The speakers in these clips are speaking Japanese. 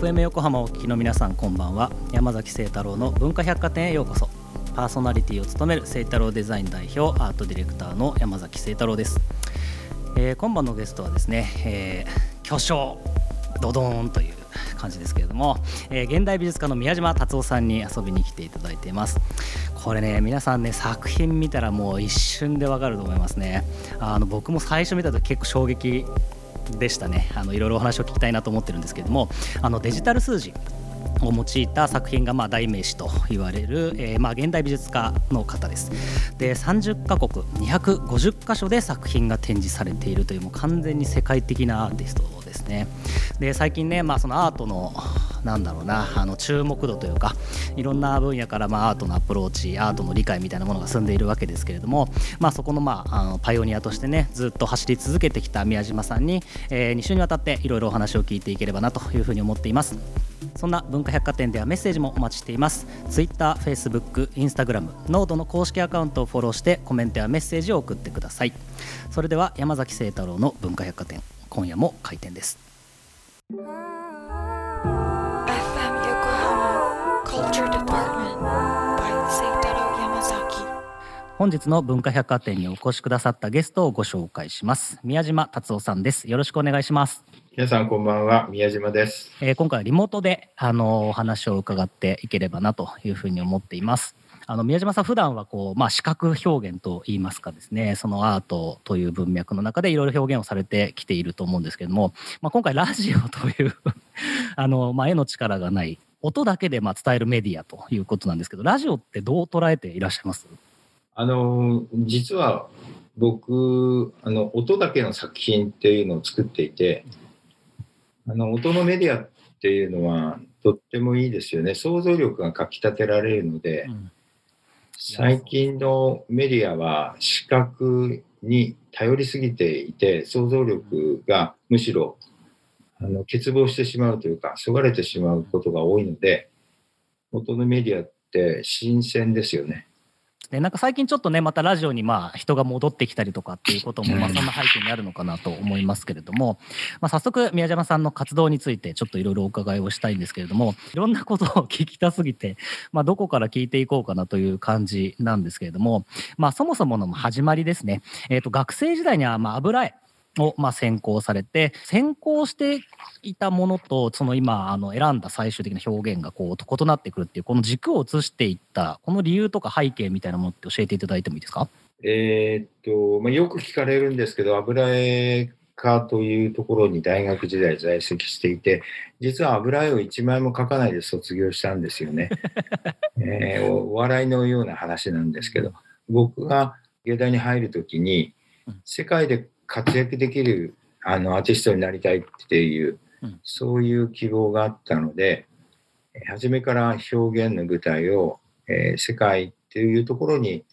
FM 横浜をお聞きの皆さんこんばんは。山崎清太郎の文化百貨店へようこそ。パーソナリティを務める清太郎デザイン代表アートディレクターの山崎清太郎です、えー、今晩のゲストはですね、えー、巨匠ドドーンという感じですけれども、えー、現代美術家の宮島達夫さんに遊びに来ていただいています。これね皆さんね作品見たらもう一瞬でわかると思いますね。あの僕も最初見た時結構衝撃でしたねあのいろいろお話を聞きたいなと思ってるんですけれどもあのデジタル数字を用いた作品がまあ代名詞と言われる、えー、まあ現代美術家の方です。で30カ国250か所で作品が展示されているというもう完全に世界的なアーティストですね。で最近ね、まあ、そのアートのなんだろうなあの注目度というかいろんな分野からまあアートのアプローチアートの理解みたいなものが進んでいるわけですけれども、まあ、そこの,、まあ、あのパイオニアとしてねずっと走り続けてきた宮島さんに、えー、2週にわたっていろいろお話を聞いていければなというふうに思っています。そんな文化百貨店ではメッセージもお待ちしています。Twitter、Facebook、Instagram、ノートの公式アカウントをフォローしてコメントやメッセージを送ってください。それでは山崎晴太郎の文化百貨店今夜も開店です。本日の文化百貨店にお越しくださったゲストをご紹介します。宮島達夫さんです。よろしくお願いします。皆さんこんばんは。宮島です、えー、今回はリモートであのお話を伺っていければなというふうに思っています。あの宮島さん普段はこうまあ視覚表現といいますかですね。そのアートという文脈の中でいろいろ表現をされてきていると思うんですけれども、まあ、今回ラジオという あの、まあ、絵の力がない音だけでまあ伝えるメディアということなんですけどラジオってどう捉えていらっしゃいます？あの実は僕あの音だけの作品っていうのを作っていてあの音のメディアっていうのはとってもいいですよね。想像力がかきたてられるので、うん、最近のメディアは視覚に頼りすぎていて想像力がむしろあの欠乏してしまうというかそがれてしまうことが多いので音のメディアって新鮮ですよね。ね。なんか最近ちょっとね、またラジオにまあ人が戻ってきたりとかっていうことも、まあそんな背景にあるのかなと思いますけれども、まあ早速宮島さんの活動についてちょっといろいろお伺いをしたいんですけれども、いろんなことを聞きたすぎて、まあどこから聞いていこうかなという感じなんですけれども、まあそもそもの始まりですね。えっ、ー、と学生時代にはまあ油絵、をまあ先行されて先行していたものとその今あの選んだ最終的な表現がこう異なってくるっていうこの軸を移していったこの理由とか背景みたいなものって教えていただいてもいいですか？えー、っと、まあ、よく聞かれるんですけど油絵家というところに大学時代在籍していて実は油絵を1枚も描かないで卒業したんですよね、えー、お笑いのような話なんですけど僕が芸大に入る時に世界で活躍できるあのアーティストになりたいっていう、うん、そういう希望があったので初めから表現の舞台を、えー、世界っていうところに、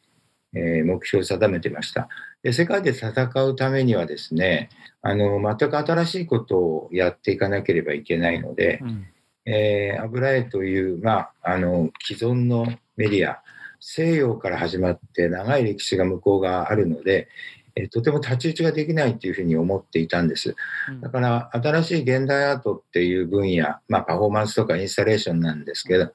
えー、目標を定めてました。で世界で戦うためにはですねあの全く新しいことをやっていかなければいけないので、うん、えー、油絵という、まあ、あの既存のメディア西洋から始まって長い歴史が向こうがあるので、えとても太刀打ちができないっていうふうに思っていたんです。だから新しい現代アートっていう分野、まあ、パフォーマンスとかインスタレーションなんですけど、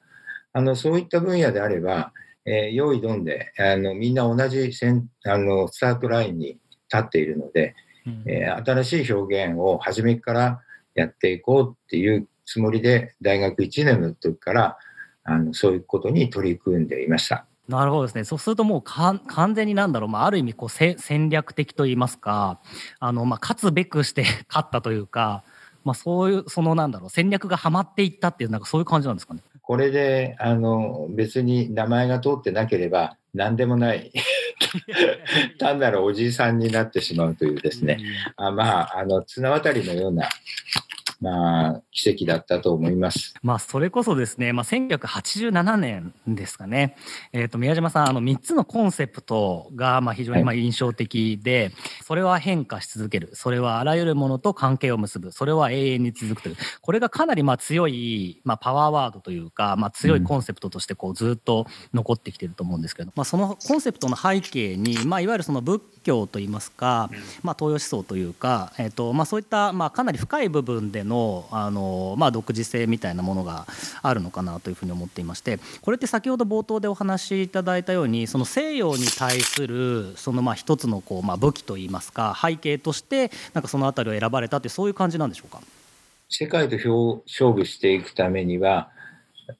あのそういった分野であれば、えー、用意どんであのみんな同じあのスタートラインに立っているので、うん、えー、新しい表現を初めからやっていこうっていうつもりで大学1年の時からあのそういうことに取り組んでいました。なるほどですね。そうするともう完全になんだろう、まあ、ある意味こう戦略的といいますか、あのまあ勝つべくして 勝ったというか、まあ、そういうそのなんだろう。戦略がはまっていったっていうなんかそういう感じなんですかね。これであの別に名前が通ってなければ何でもない。単なるおじいさんになってしまうというですね、あまああの綱渡りのようなまあ、奇跡だったと思います。まあ、それこそですね、まあ、1987年ですかね、えー、と宮島さん、あの3つのコンセプトがまあ非常にまあ印象的で、はい、それは変化し続ける、それはあらゆるものと関係を結ぶ、それは永遠に続くという、これがかなりまあ強い、まあ、パワーワードというか、まあ、強いコンセプトとしてこうずっと残ってきてると思うんですけど、まあ、そのコンセプトの背景に、まあ、いわゆるその仏教といいますか、まあ、東洋思想というか、えーとまあ、そういったまあかなり深い部分でののあの、まあ、独自性みたいなものがあるのかなというふうに思っていましてこれって先ほど冒頭でお話しいただいたようにその西洋に対するそのまあ一つのこう、まあ、武器といいますか背景としてなんかその辺りを選ばれたってそういう感じなんでしょうか？世界と勝負していくためには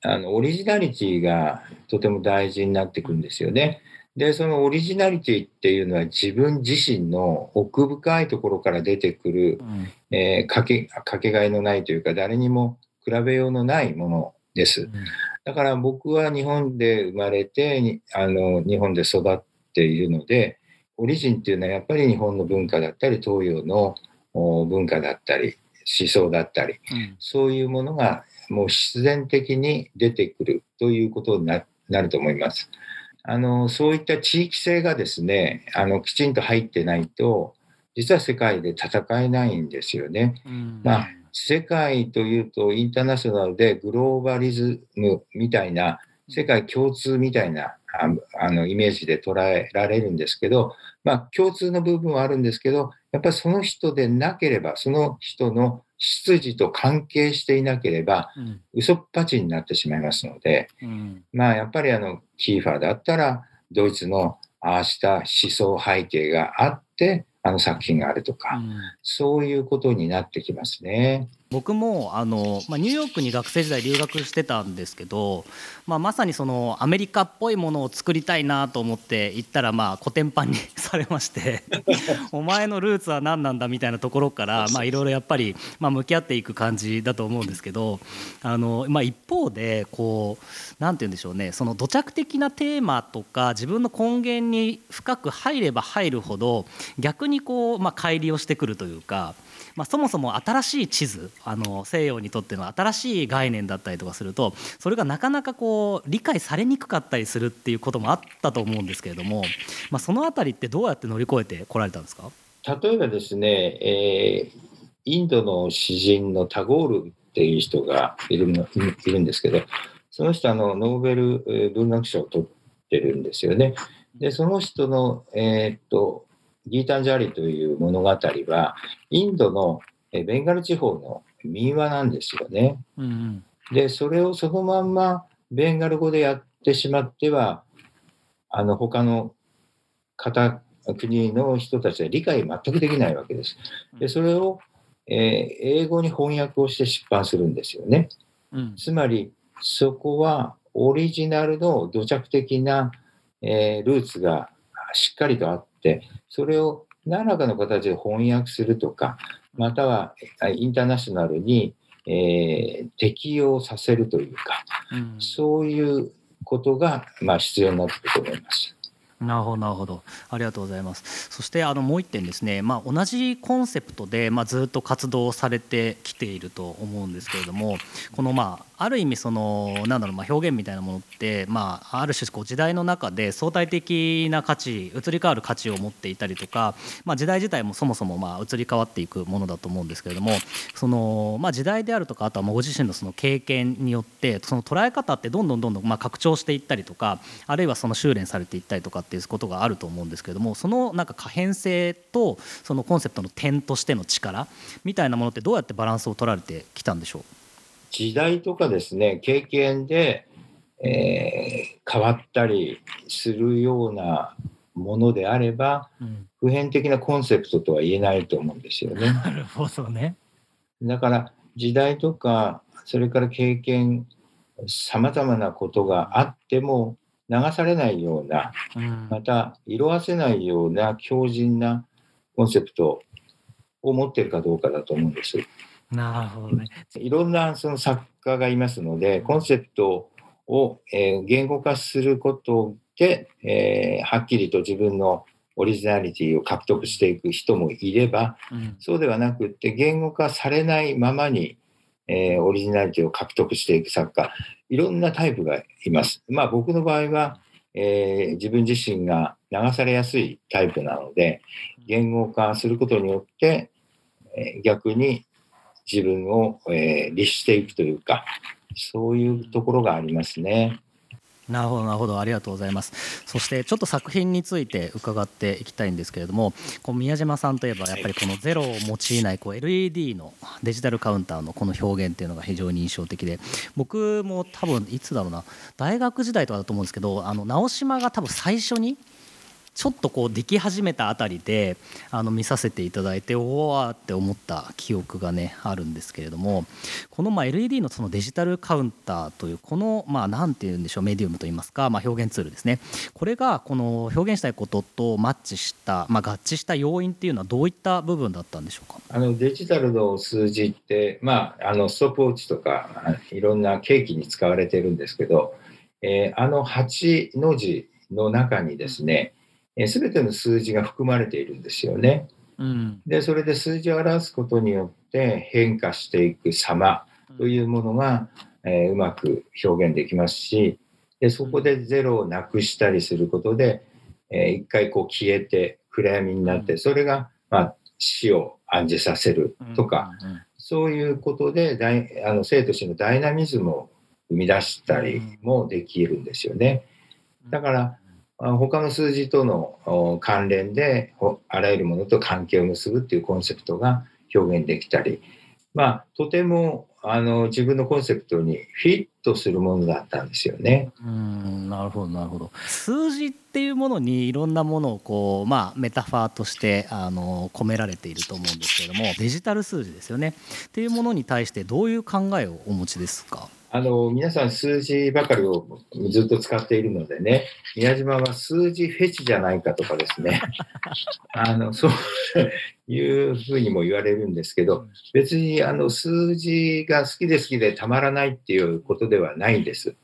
あのオリジナリティがとても大事になってくるんですよね。で、そのオリジナリティっていうのは自分自身の奥深いところから出てくる、うん、えー、かけかけがえのないというか、誰にも比べようのないものです。うん、だから僕は日本で生まれてあの、日本で育っているので、オリジンっていうのはやっぱり日本の文化だったり、東洋の文化だったり、思想だったり、うん、そういうものがもう必然的に出てくるということになると思います。あの、そういった地域性がですね、あの、きちんと入ってないと、実は世界で戦えないんですよね。うん、まあ、世界というとインターナショナルでグローバリズムみたいな、世界共通みたいなあのイメージで捉えられるんですけど、まあ、共通の部分はあるんですけど、やっぱりその人でなければ、その人の出自と関係していなければ、うん、嘘っぱちになってしまいますので、うん、まあやっぱりあのキーファーだったらドイツのああした思想背景があってあの作品があるとか、うん、そういうことになってきますね。僕もあの、まあ、ニューヨークに学生時代留学してたんですけど、まあ、まさにそのアメリカっぽいものを作りたいなと思って行ったらまあコテンパンに されまして お前のルーツは何なんだみたいなところからいろいろやっぱり、まあ、向き合っていく感じだと思うんですけどあの、まあ、一方でこう何て言うんでしょうねその土着的なテーマとか自分の根源に深く入れば入るほど逆にこう、まあ、乖離をしてくるというか。まあ、そもそも新しい地図あの西洋にとっての新しい概念だったりとかするとそれがなかなかこう理解されにくかったりするっていうこともあったと思うんですけれども、まあ、その辺りってどうやって乗り越えてこられたんですか？例えばですね、えー、インドの詩人のタゴールっていう人がいるのいるんですけどその人あのノーベル文学賞を取ってるんですよね。でその人の、えー、っとギータンジャーリという物語は、インドのベンガル地方の民話なんですよね。うん、で、それをそのまんまベンガル語でやってしまっては、あの、他の方、国の人たちは理解全くできないわけです。で、それを、えー、英語に翻訳をして出版するんですよね。うん、つまり、そこはオリジナルの土着的な、えー、ルーツがしっかりとあって、それを何らかの形で翻訳するとか、またはインターナショナルに、えー、適用させるというか、うん、そういうことが、まあ、必要になってくると思います。なるほどなるほど。ありがとうございます。そしてあのもう一点ですね、まあ、同じコンセプトで、まあ、ずっと活動されてきていると思うんですけれどもこのまあある意味そのなんだろう、まあ、表現みたいなものって、まあ、ある種こう時代の中で相対的な価値移り変わる価値を持っていたりとか、まあ、時代自体もそもそもまあ移り変わっていくものだと思うんですけれどもその、まあ、時代であるとかあとはご自身のその経験によってその捉え方ってどんどんどんどんまあ拡張していったりとかあるいはその修練されていったりとかっていうことがあると思うんですけれどもそのなんか可変性とそのコンセプトの点としての力みたいなものってどうやってバランスを取られてきたんでしょう？時代とかですね、経験で、えー、変わったりするようなものであれば、うん、普遍的なコンセプトとは言えないと思うんですよね。なるほどね。だから時代とか、それから経験、さまざまなことがあっても流されないような、うん、また色あせないような強靭なコンセプトを持っているかどうかだと思うんです。なるほどね。いろんなその作家がいますので、コンセプトを、えー、言語化することで、えー、はっきりと自分のオリジナリティを獲得していく人もいれば、うん、そうではなくって言語化されないままに、えー、オリジナリティを獲得していく作家、いろんなタイプがいます。まあ僕の場合は、えー、自分自身が流されやすいタイプなので、言語化することによって、えー、逆に自分を、えー、律していくというか、そういうところがありますね。なるほどなるほど。ありがとうございます。そしてちょっと作品について伺っていきたいんですけれどもこう宮島さんといえばやっぱりこのゼロを用いないこう LED のデジタルカウンターのこの表現っていうのが非常に印象的で僕も多分いつだろうな大学時代とかだと思うんですけどあの直島が多分最初にちょっとこうでき始めたあたりであの見させていただいておおって思った記憶がねあるんですけれどもこのまあ LED のそのデジタルカウンターというこのまあ何て言うんでしょうメディウムといいますかまあ表現ツールですね。これがこの表現したいこととマッチしたまあ合致した要因っていうのはどういった部分だったんでしょうか？あのデジタルの数字ってまああのストップウォッチとかいろんなケーキに使われてるんですけど、えー、あの8の字の中にですね、すべての数字が含まれているんですよね。うん、でそれで数字を表すことによって変化していく様というものが、えー、うまく表現できますしでそこでゼロをなくしたりすることで、えー、一回こう消えて暗闇になってそれが、まあ、死を暗示させるとか、そういうことであの生と死のダイナミズムを生み出したりもできるんですよね。だから他の数字との関連であらゆるものと関係を結ぶっていうコンセプトが表現できたり、まあ、とてもあの自分のコンセプトにフィットするものだったんですよね。うんなるほどなるほど。数字っていうものにいろんなものをこう、まあ、メタファーとしてあの込められていると思うんですけれどもデジタル数字ですよねっていうものに対してどういう考えをお持ちですか？あの、皆さん数字ばかりをずっと使っているのでね、宮島は数字フェチじゃないかとかですね、あの、そういうふうにも言われるんですけど、別にあの数字が好きで好きでたまらないっていうことではないんです。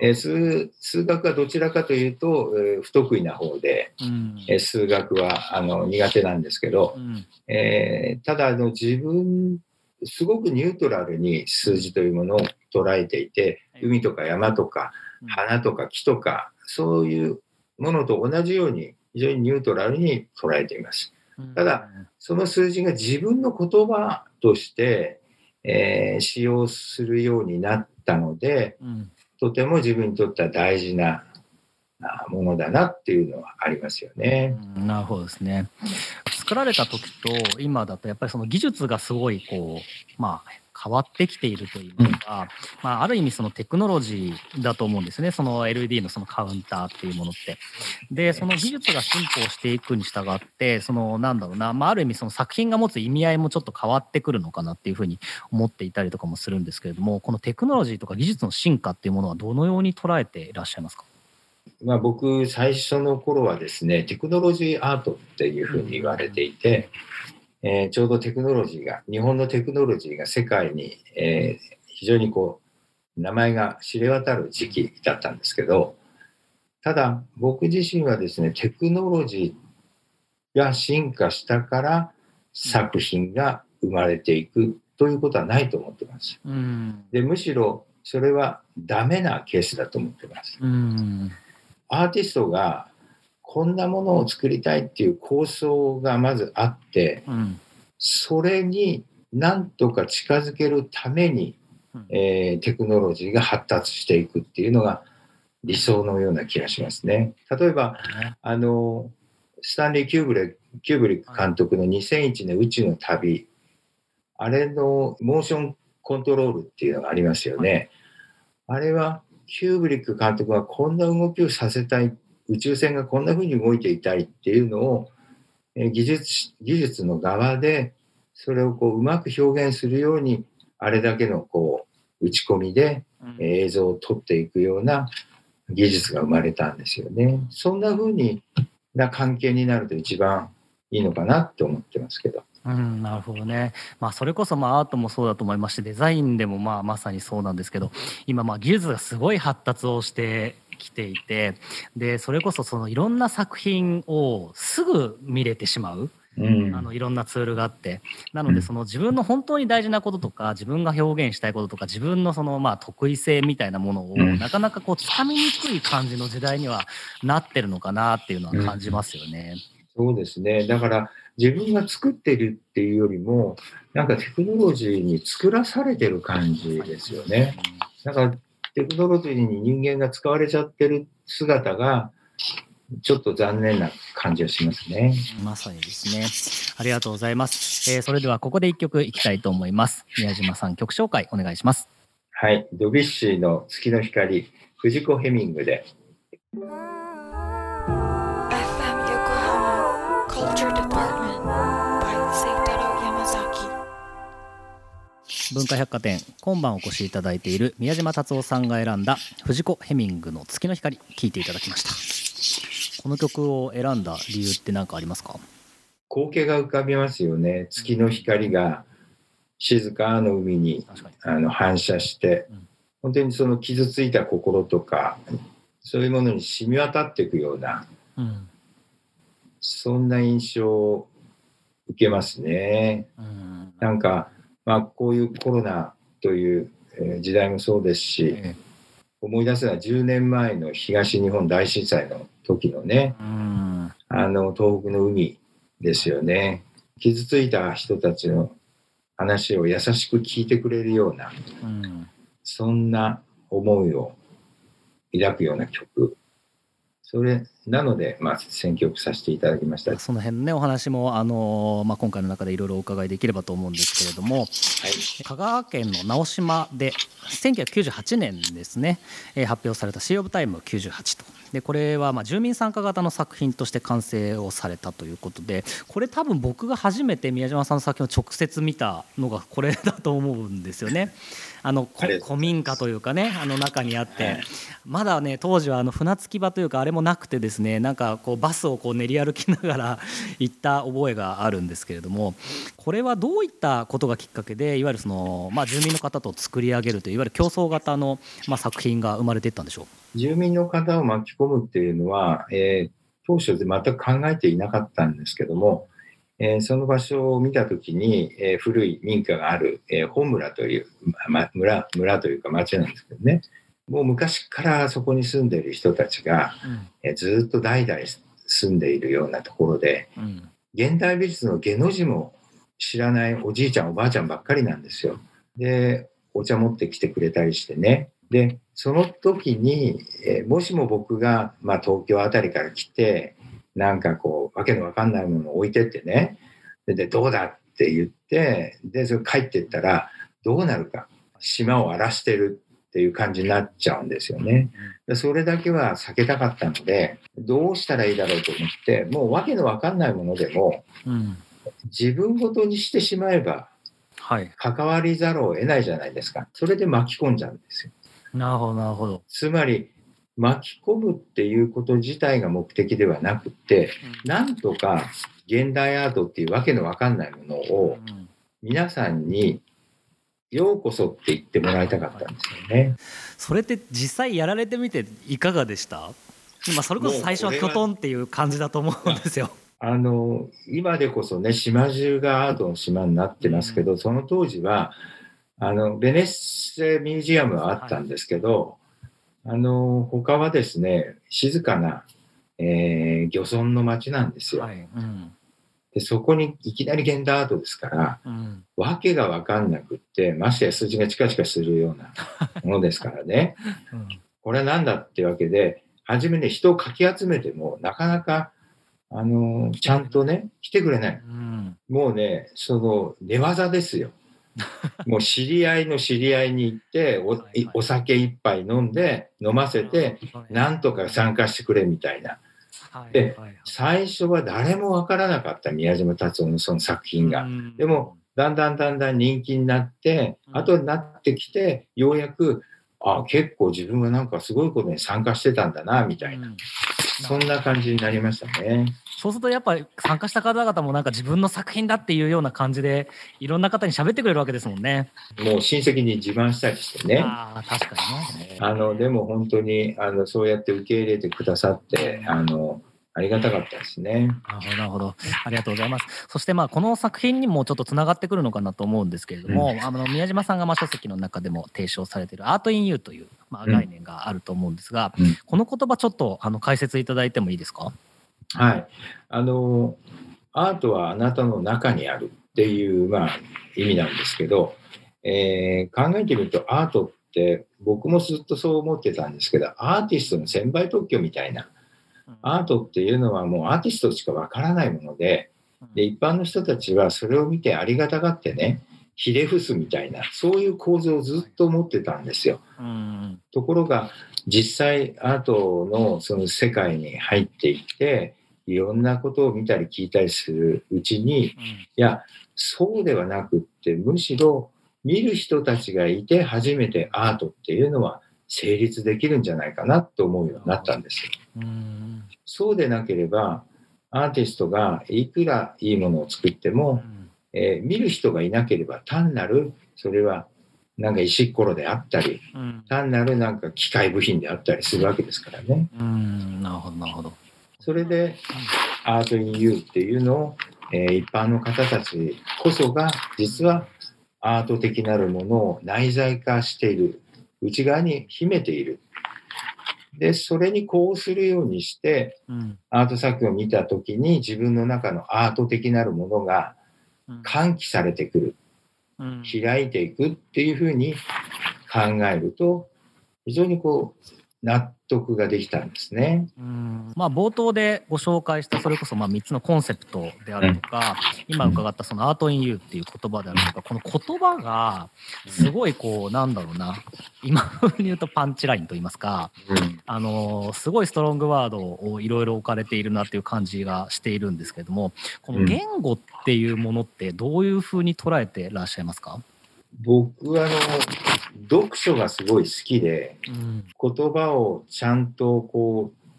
え数数学はどちらかというと、えー、不得意な方で、うん、え数学はあの苦手なんですけど、うん、えー、ただあの自分すごくニュートラルに数字というものを捉えていて、海とか山とか花とか木とか、そういうものと同じように非常にニュートラルに捉えています。ただ、その数字が自分の言葉として、えー、使用するようになったので、とても自分にとっては大事なものだなっていうのはありますよね。なるほどですね。作られた時と今だとやっぱりその技術がすごいこうまあ変わってきているといいますか、うん、まあ、ある意味そのテクノロジーだと思うんですね。その LED のそのカウンターっていうものって。でその技術が進歩していくに従ってそのなんだろうな、まあ、ある意味その作品が持つ意味合いもちょっと変わってくるのかなっていうふうに思っていたりとかもするんですけれどもこのテクノロジーとか技術の進化っていうものはどのように捉えていらっしゃいますか？まあ、僕、最初の頃はですね、テクノロジーアートっていうふうに言われていて、えー、ちょうどテクノロジーが、日本のテクノロジーが世界に、えー、非常にこう、名前が知れ渡る時期だったんですけど、ただ、僕自身はですね、テクノロジーが進化したから作品が生まれていくということはないと思ってます。うん、でむしろそれはダメなケースだと思ってます。うんアーティストがこんなものを作りたいっていう構想がまずあって、うん、それになんとか近づけるために、うん、えー、テクノロジーが発達していくっていうのが理想のような気がしますね。例えば、あの、スタンリー・キューブレキューブリック監督の2001年宇宙の旅、あれのモーションコントロールっていうのがありますよね。あれはキューブリック監督はこんな動きをさせたい、宇宙船がこんな風に動いていたいっていうのを、え技術、技術の側で、それをこううまく表現するように、あれだけのこう打ち込みで映像を撮っていくような技術が生まれたんですよね。そんな風にな関係になると一番いいのかなって思ってますけど。うん、なるほどね。まあ、それこそ、まあ、アートもそうだと思いますし、デザインでも、まあ、まさにそうなんですけど、今、まあ、技術がすごい発達をしてきていて、で、それこそ、そのいろんな作品をすぐ見れてしまう。うん、あのいろんなツールがあってなのでその自分の本当に大事なこととか自分が表現したいこととか自分のそのまあ得意性みたいなものをなかなかこうつかみにくい感じの時代にはなってるのかなっていうのは感じますよね。うん、そうですねだから自分が作ってるっていうよりも、なんかテクノロジーに作らされてる感じですよね。だからテクノロジーに人間が使われちゃってる姿が、ちょっと残念な感じがしますね。まさにですね。ありがとうございます。えーそれではここで一曲いきたいと思います。宮島さん曲紹介お願いします。はい。ドビュッシーの月の光、藤子ヘミングで、文化百貨店今晩お越しいただいている宮島達夫さんが選んだ藤子ヘミングの月の光聞いていただきました。この曲を選んだ理由って何かありますか？光景が浮かびますよね。月の光が静かな海にあの反射してうん、本当にその傷ついた心とか、そういうものに染み渡っていくような、うん。そんな印象を受けますね。うん。なんか、まあ、こういうコロナというえー時代もそうですし、え思い出すのは10年前の東日本大震災の時のね、あの東北の海ですよね。傷ついた人たちの話を優しく聞いてくれるような、うんそんな思いを抱くような曲。それなので、まあ、選曲させていただきました。はい。その辺のねお話もあのーまあ、今回の中でいろいろお伺いできればと思うんですけれども香川県の直島で1998年ですね、えー発表された「シー・オブ・タイム98」とでこれはまあ住民参加型の作品として完成をされたということでこれ多分僕が初めて宮島さんの作品を直接見たのがこれだと思うんですよね。あの古民家というかねあの中にあって、はい。まだね当時はあの船着き場というかあれもなくてですねなんかこうバスをこう練り歩きながら 行った覚えがあるんですけれどもこれはどういったことがきっかけでいわゆるその、まあ、住民の方と作り上げるといういわゆる競争型の、まあ、作品が生まれていったんでしょ住民の方を巻き込むっていうのは、えー当初で全く考えていなかったんですけども、えーその場所を見たときに、えー古い民家がある、えー本村という、まま村村というか町なんですけどねもう昔からそこに住んでいる人たちが、う。えーずっと代々住んでいるようなところでうん現代美術の下の字も知らないおじいちゃんおばあちゃんばっかりなんですよ。でお茶持ってきてくれたりしてねでその時に、えーもしも僕が、まあ、東京あたりから来てなんかこうわけのわかんないものを置いてってね。ででどうだって言ってでそれ帰ってったらどうなるか。島を荒らしてるっていう感じになっちゃうんですよね。でそれだけは避けたかったのでどうしたらいいだろうと思ってもうわけのわかんないものでもうん。自分ごとにしてしまえばはい。関わりざるを得ないじゃないですか。それで巻き込んじゃうんですよ。なるほどなるほど。つまり巻き込むっていうこと自体が目的ではなくってなんとか現代アートっていうわけのわかんないものをうん皆さんにようこそって言ってもらいたかったんですよね。それって実際やられてみていかがでした？今それこそ最初はきょとんっていう感じだと思うんですよ。あの今でこそね島中がアートの島になってますけど、その当時はあのベネッセミュージアムはあったんですけど、あの他はですね静かな、えー漁村の町なんですよ、はいうん。でそこにいきなり現代アートですからうん。わけが分かんなくってましてや数字がチカチカするような ものですからね。うん。これは何だってわけで初めね人をかき集めてもなかなかあのちゃんとね来てくれない。うん。もうね、その寝技ですよ。もう知り合いの知り合いに行っておお酒一杯飲んで飲ませてなんとか参加してくれみたいな。はいで最初は誰もわからなかった宮島達夫のその作品が。うん。でもだんだんだんだん人気になってうん。後になってきてようやくあ結構自分はなんかすごいことに参加してたんだなみたいな。うんそんな感じになりましたね。そうするとやっぱり参加した方々もなんか自分の作品だっていうような感じでいろんな方に喋ってくれるわけですもんね。もう親戚に自慢したりしてね。ああ確かにね。あのでも本当にあのそうやって受け入れてくださってあのありがたかったですね。なるほどありがとうございます。そしてまあこの作品にもちょっとつながってくるのかなと思うんですけれども、あの宮島さんがまあ書籍の中でも提唱されているアートインユーというまあうん概念があると思うんですが、うんこの言葉ちょっとあの解説いただいてもいいですか？はい。あのアートはあなたの中にあるっていうまあ意味なんですけど、えー考えてみるとアートっって僕もずっとそう思ってたんですけどアーティストの専売特許みたいなアートっていうのはもうアーティストしかわからないものでで一般の人たちはそれを見てありがたがってねひれ伏すみたいなそういう構造をずっと持ってたんですよ。うん。ところが実際アートのその世界に入っていっていろんなことを見たり聞いたりするうちにいやそうではなくってむしろ見る人たちがいて初めてアートっていうのは成立できるんじゃないかなと思うようになったんですよ。うんそうでなければアーティストがいくらいいものを作っても、えー見る人がいなければ単なるそれはなんか石っころであったりうん単なるなんか機械部品であったりするわけですからね。うんなるほどなるほど。それで Art in You っていうのを、えー一般の方たちこそが実はアート的なるものを内在化している内側に秘めている。でそれにこうするようにしてうん。アート作品を見た時に自分の中のアート的なるものがうん。喚起されてくる。うん。開いていくっていうふうに考えると非常にこう納得ができたんですね。うん。まあ、冒頭でご紹介したそれこそまあ3つのコンセプトであるとか、今伺ったその Art in You っていう言葉であるとかこの言葉がすごいこうなんだろうな今風に言うとパンチラインと言いますかうん。あのすごい strong word をいろいろ置かれているなっていう感じがしているんですけどもこの言語っていうものってどういうふうに捉えてらっしゃいますか、僕はあの読書がすごい好きでうん言葉をちゃんとこう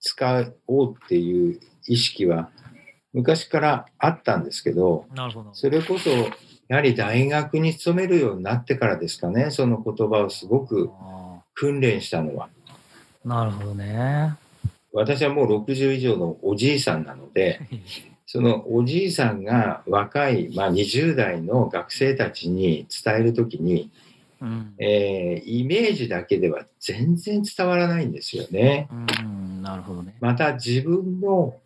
使おうっていう意識は昔からあったんですけどなるほど。それこそやはり大学に勤めるようになってからですかねその言葉をすごくあ訓練したのは。ーなるほどね。私はもう60以上のおじいさんなので そのおじいさんが若い、まあ、20代の学生たちに伝える時に、うんえーイメージだけでは全然伝わらないんですよね。うんなるほどね。また自分の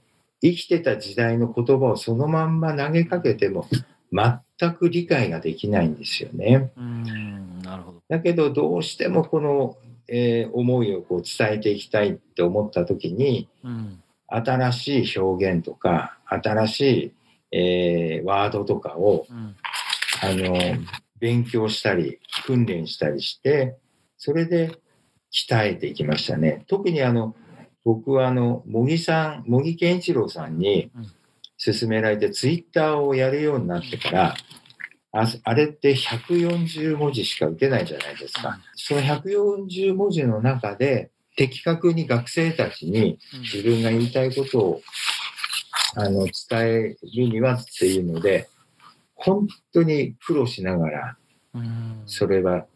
生きてた時代の言葉をそのまんま投げかけても全く理解ができないんですよね。うんなるほど。だけどどうしてもこの、えー思いをこう伝えていきたいって思った時にうん新しい表現とか新しい、えーワードとかをうんあの勉強したり訓練したりしてそれで鍛えていきましたね。特にあの僕はあの茂木さん茂木健一郎さんにうん勧められてツイッターをやるようになってからああれって140文字しか打てないじゃないですか。その140文字の中で的確に学生たちに自分が言いたいことをあの伝えるにはっていうので本当に苦労しながらうん。それは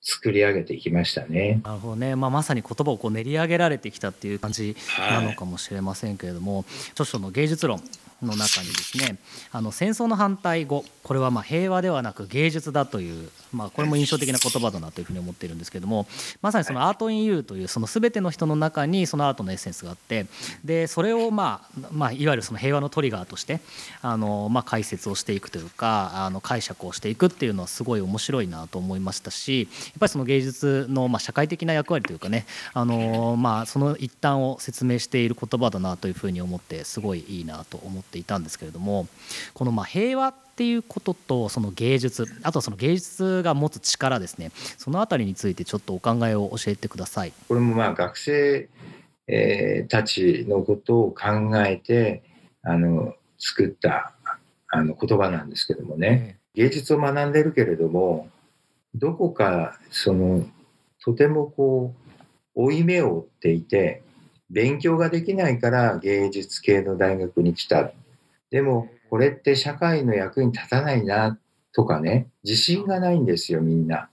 作り上げていきましたね。なるほどね、まあ、まさに言葉をこう練り上げられてきたっていう感じなのかもしれませんけれども、著書の芸術論の中にですねあの戦争の反対語これはまあ平和ではなく芸術だという、まあ、これも印象的な言葉だなというふうに思っているんですけどもまさにその Art in You というその全ての人の中にそのアートのエッセンスがあってでそれをまあ、まあ、いわゆるその平和のトリガーとしてあの、まあ、解説をしていくというかあの解釈をしていくっていうのはすごい面白いなと思いましたしやっぱりその芸術のまあ社会的な役割というかねあの、まあ、その一端を説明している言葉だなというふうに思ってすごいいいなと思っていたんですけれどもこのまあ平和っていうこととその芸術あとはその芸術が持つ力ですねそのあたりについてちょっとお考えを教えてください。これもまあ学生、えーたちのことを考えてあの作ったあの言葉なんですけどもね。芸術を学んでるけれどもどこかそのとてもこう負い目を負っていて勉強ができないから芸術系の大学に来たでもこれって社会の役に立たないなとかね自信がないんですよみんな。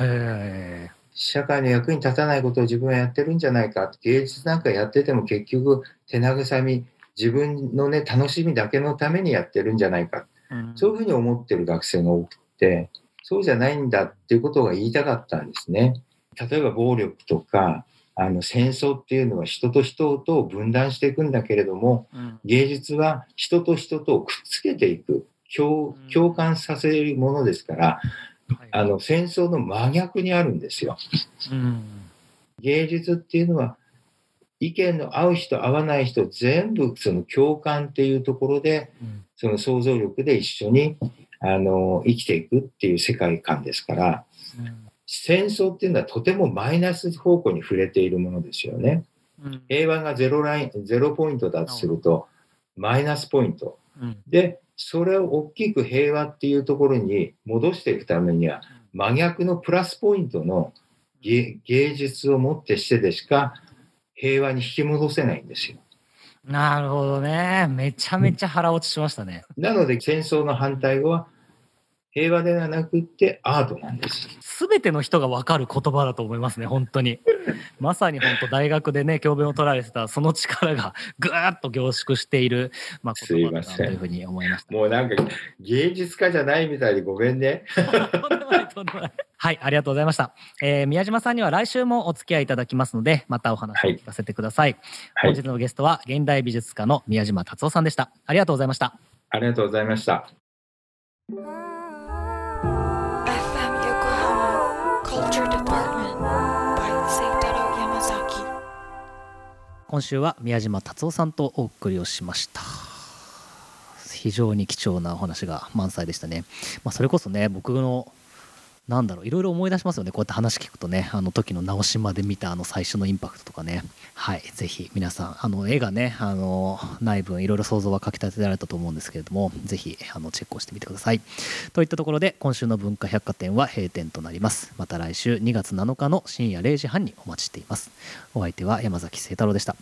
へ社会の役に立たないことを自分はやってるんじゃないか。芸術なんかやってても結局手慰み自分のね楽しみだけのためにやってるんじゃないか。え、うん。そういうふうに思ってる学生が多くて、そうじゃないんだっていうことが言いたかったんですね。例えば暴力とか、あの戦争っていうのは人と人とを分断していくんだけれども、うん。芸術は人と人とをくっつけていく、共共感させるものですから、はい。あの戦争の真逆にあるんですよ。うん。芸術っていうのは意見の合う人合わない人全部その共感っていうところでうん。その想像力で一緒にあの生きていくっていう世界観ですから戦争っていうのはとてもマイナス方向に触れているものですよね。うん。平和がゼロラインゼロポイントだとするとマイナスポイント。うん。でそれを大きく平和っていうところに戻していくためには真逆のプラスポイントの芸芸術をもってしてでしか平和に引き戻せないんですよ。なるほどね。めちゃめちゃ腹落ちしましたね。なので戦争の反対語は平和ではなくってアートなんです。すべての人が分かる言葉だと思いますね本当に。まさに本当大学でね教鞭を取られてたその力がぐーっと凝縮している、まあ、言葉だなというふうに思いました。もうなんか芸術家じゃないみたいでごめんね。はいありがとうございました、えー宮島さんには来週もお付き合いいただきますのでまたお話を聞かせてください、はい。本日のゲストは現代美術家の宮島達夫さんでした。ありがとうございました。ありがとうございました。今週は宮島達夫さんとお送りをしました。非常に貴重なお話が満載でしたね、まあ、それこそね僕のなんだろういろいろ思い出しますよね。こうやって話聞くとねあの時の直島で見たあの最初のインパクトとかね。はいぜひ皆さんあの絵がねあのない分いろいろ想像はかき立てられたと思うんですけれどもぜひあのチェックをしてみてください。といったところで今週の文化百貨店は閉店となります。また来週2月7日の深夜0時半にお待ちしています。お相手は山崎清太郎でした。